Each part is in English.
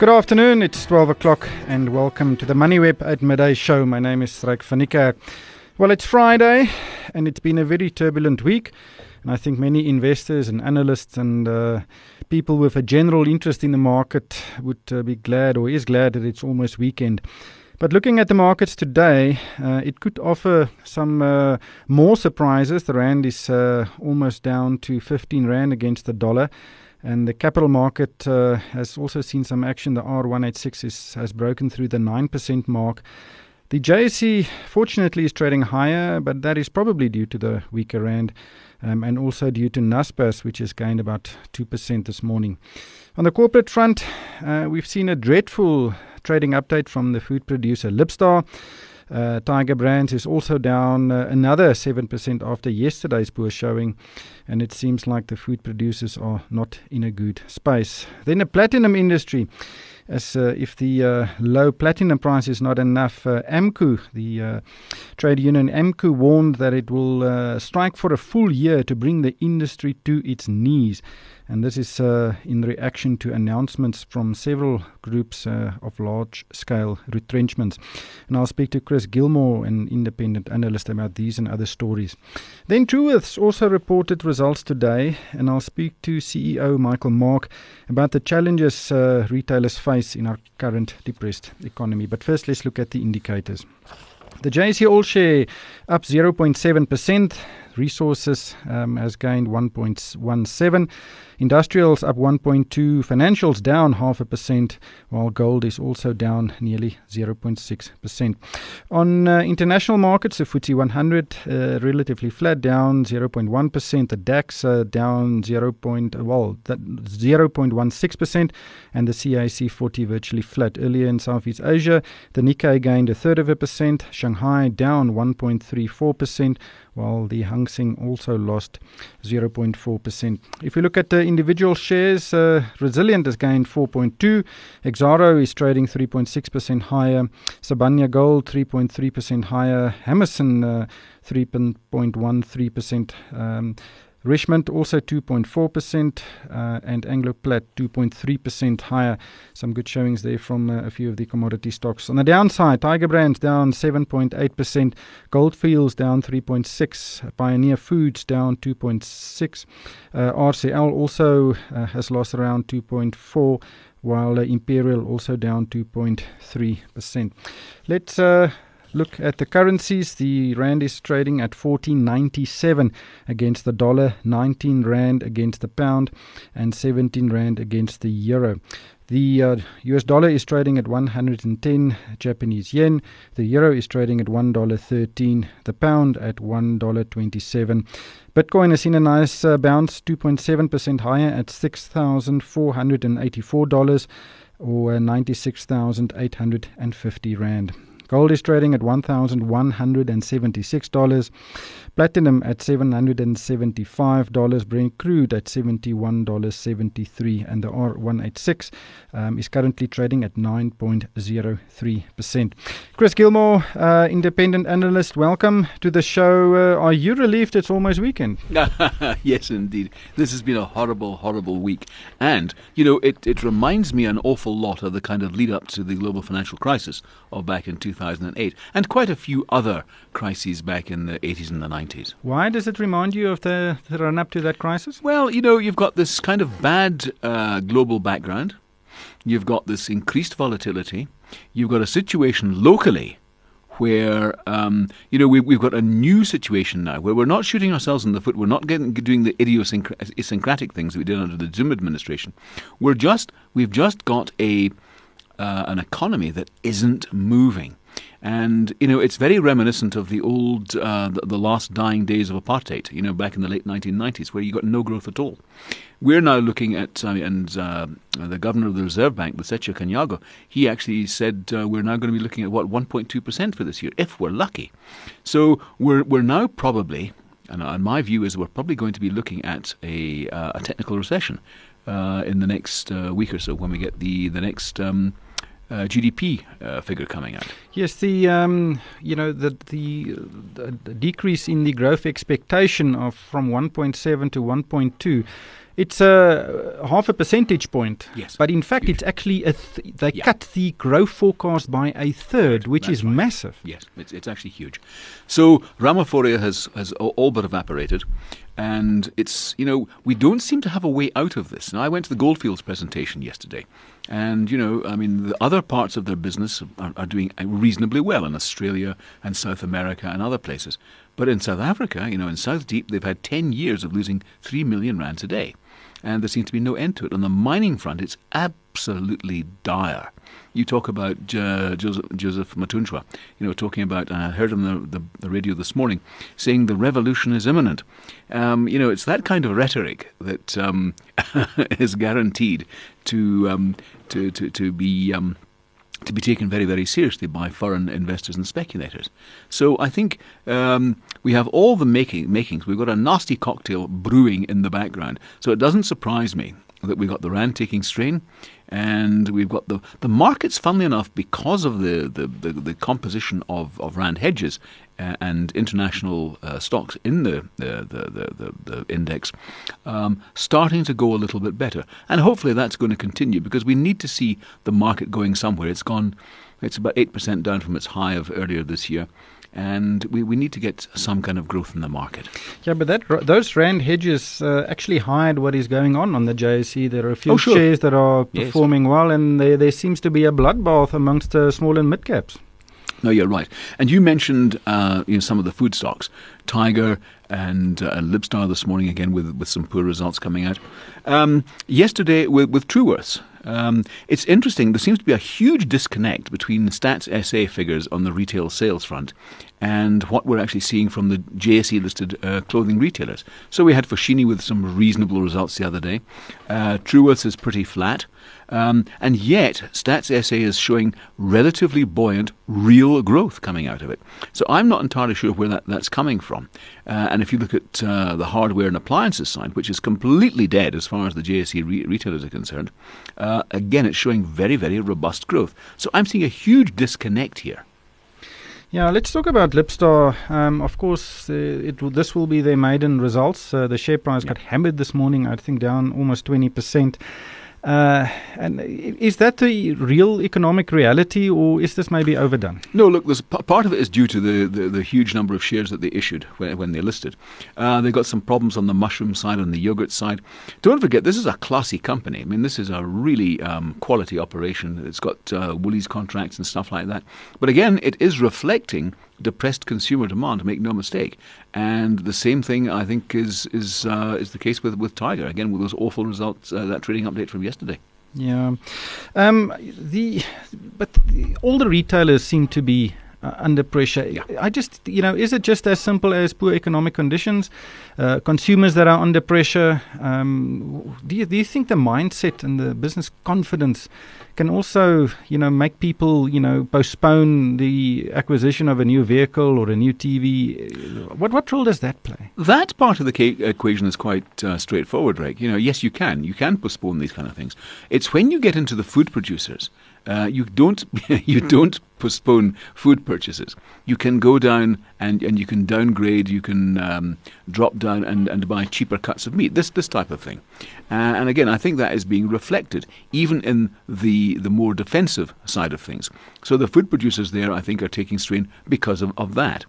Good afternoon, it's 12 o'clock, and welcome to the MoneyWeb at Midday Show. My name is Ryk van Well, it's Friday, and it's been a very turbulent week. And I think many investors and analysts and uh, people with a general interest in the market would uh, be glad or is glad that it's almost weekend. But looking at the markets today, uh, it could offer some uh, more surprises. The Rand is uh, almost down to 15 Rand against the dollar. And the capital market uh, has also seen some action. The R186 is, has broken through the 9% mark. The JSE, fortunately, is trading higher, but that is probably due to the weaker rand um, and also due to Naspers, which has gained about 2% this morning. On the corporate front, uh, we've seen a dreadful trading update from the food producer Libstar. Uh, Tiger Brands is also down uh, another 7% after yesterday's poor showing, and it seems like the food producers are not in a good space. Then the platinum industry as uh, if the uh, low platinum price is not enough. Uh, AMCU, the uh, trade union AMCU, warned that it will strike for a full year to bring the industry to its knees. And this is uh, in reaction to announcements from several groups of large scale retrenchments. And I'll speak to Chris Gilmore, an independent analyst, about these and other stories. Then Truworths also reported results today, and I'll speak to CEO Michael Mark about the challenges retailers face in our current depressed economy. But first, let's look at the indicators. The JSE All Share up 0.7%. Resources um, has gained 1.17. Industrials up 1.2, financials down half a percent, while gold is also down nearly 0.6%. On uh, international markets, the FTSE 100 uh, relatively flat, down 0.1%. The DAX uh, down 0. Point, well, 0.16%, and the CAC 40 virtually flat. Earlier in Southeast Asia, the Nikkei gained a third of a percent. Shanghai down 1.34%, while the Seng also lost 0.4%. If we look at the individual shares, uh, Resilient has gained 4.2. Exxaro is trading 3.6% higher. Sibanye Gold 3.3% higher. Hammerson uh, 3.13%. Um, Richmond also 2.4% uh, and Anglo Plat 2.3% higher. Some good showings there from uh, a few of the commodity stocks. On the downside, Tiger Brands down 7.8%, Goldfields down 3.6, Pioneer Foods down 2.6, uh, RCL also uh, has lost around 2.4 while uh, Imperial also down 2.3%. Let's uh, look at the currencies. The rand is trading at 14.97 against the dollar, 19 rand against the pound, and 17 rand against the euro. The uh, US dollar is trading at 110 Japanese yen. The euro is trading at $1.13. The pound at $1.27. Bitcoin has seen a nice uh, bounce, 2.7% higher at $6,484 or 96,850 Rand. Gold is trading at $1,176. Platinum at $775. Brent crude at $71.73. And the R186 um, is currently trading at 9.03%. Chris Gilmore, uh, independent analyst, welcome to the show. Uh, are you relieved it's almost weekend? yes, indeed. This has been a horrible, horrible week. And, you know, it, it reminds me an awful lot of the kind of lead up to the global financial crisis of back in 2000. 2008, and quite a few other crises back in the 80s and the 90s. Why does it remind you of the, the run up to that crisis? Well, you know, you've got this kind of bad uh, global background, you've got this increased volatility, you've got a situation locally where um, you know we, have got a new situation now where we're not shooting ourselves in the foot. We're not getting, doing the idiosyncratic things that we did under the Zuma administration. We're just we've just got a uh, an economy that isn't moving. And, you know, it's very reminiscent of the old, uh, the, the, last dying days of apartheid, you know, back in the late 1990s, where you got no growth at all. We're now looking at, uh, and uh, the governor of the Reserve Bank, Lesetja Kganyago, he actually said uh, we're now going to be looking at, what, 1.2% for this year, if we're lucky. So we're, we're now probably, and, my view is we're probably going to be looking at a, uh, a technical recession uh, in the next week or so when we get the, the next. Um, uh, GDP uh, figure coming out. Yes, the um, you know the, the, the decrease in the growth expectation of from 1.7 to 1.2 It's a half a percentage point. Yes. But in fact, Huge. it's actually a th- they Yeah. cut the growth forecast by a third, which That's is right. massive. Yes, it's, it's actually huge. So Ramaphoria has, has all but evaporated. And it's, you know, we don't seem to have a way out of this. Now, I went to the Goldfields presentation yesterday. And, you know, I mean, the other parts of their business are, are doing reasonably well in Australia and South America and other places. But in South Africa, you know, in South Deep, they've had 10 years of losing 3 million rands a day. And there seems to be no end to it. On the mining front, it's absolutely dire. You talk about uh, Joseph, Joseph Mathunjwa, you know, talking about, and I heard him on the, the, the radio this morning, saying the revolution is imminent. Um, you know, it's that kind of rhetoric that um, is guaranteed to, um, to, to, to be. Um, to be taken very, very seriously by foreign investors and speculators. So I think um, we have all the making, makings. We've got a nasty cocktail brewing in the background. So it doesn't surprise me that we've got the rand taking strain, and we've got the the markets. Funnily enough, because of the the, the, the composition of, of rand hedges uh, and international uh, stocks in the the the, the, the, index, um, starting to go a little bit better, and hopefully that's going to continue because we need to see the market going somewhere. It's gone. It's about eight percent down from its high of earlier this year. And we, we need to get some kind of growth in the market. Yeah, but that those rand hedges uh, actually hide what is going on on the JSE. There are a few Oh, sure. shares that are Yes. performing well, and there there seems to be a bloodbath amongst uh, small and mid caps. No, you're right. And you mentioned uh, you know some of the food stocks, Tiger and uh, Libstar this morning again with with some poor results coming out. Um, yesterday with with Truworths. Um, it's interesting. There seems to be a huge disconnect between Stats SA figures on the retail sales front and what we're actually seeing from the JSE listed uh, clothing retailers. So we had Foschini with some reasonable results the other day. Uh, Truworths is pretty flat. Um, and yet, Stats SA is showing relatively buoyant real growth coming out of it. So I'm not entirely sure where that, that's coming from. Uh, and if you look at uh, the hardware and appliances side, which is completely dead as far as the JSE re- retailers are concerned, uh, again, it's showing very, very robust growth. So I'm seeing a huge disconnect here. Yeah, let's talk about Libstar. Um, of course, uh, it w- this will be their maiden results. Uh, the share price Yeah. got hammered this morning, I think down almost 20%. Uh, and is that the real economic reality, or is this maybe overdone? No, look, there's part of it is due to the, the, the huge number of shares that they issued when, when they listed. Uh, they've got some problems on the mushroom side, on the yogurt side. Don't forget, this is a classy company. I mean, this is a really um, quality operation. It's got uh, Woolies contracts and stuff like that. But again, it is reflecting depressed consumer demand. Make no mistake. And the same thing, I think, is is uh, is the case with with Tiger. Again, with those awful results, uh, that trading update from yesterday. Yeah, um, the but the, all the retailers seem to be uh, under pressure. Yeah. I just you know, is it just as simple as poor economic conditions, uh, consumers that are under pressure? Um, do you do you think the mindset and the business confidence can also you know make people you know postpone the acquisition of a new vehicle or a new TV? What what role does that play? That part of the ca- equation is quite uh, straightforward, Rick. You know, yes, you can. You can postpone these kind of things. It's when you get into the food producers, uh, you don't you don't postpone food purchases. You can go down and, and you can downgrade. You can um, drop down and, and buy cheaper cuts of meat. This this type of thing. Uh, and again, I think that is being reflected even in the the more defensive side of things. So the food producers there, I think, are taking strain because of, of that.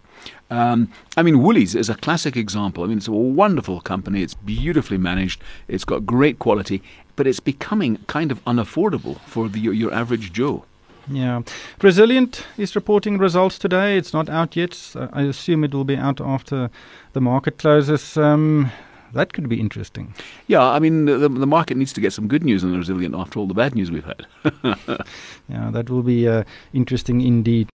Um, I mean, Woolies is a classic example. I mean, it's a wonderful company. It's beautifully managed. It's got great quality, but it's becoming kind of unaffordable for the, your, your average Joe. Yeah. Resilient is reporting results today. It's not out yet. So I assume it will be out after the market closes. Um, that could be interesting. Yeah, I mean, the, the market needs to get some good news on Resilient after all the bad news we've had. Yeah, that will be uh, interesting indeed.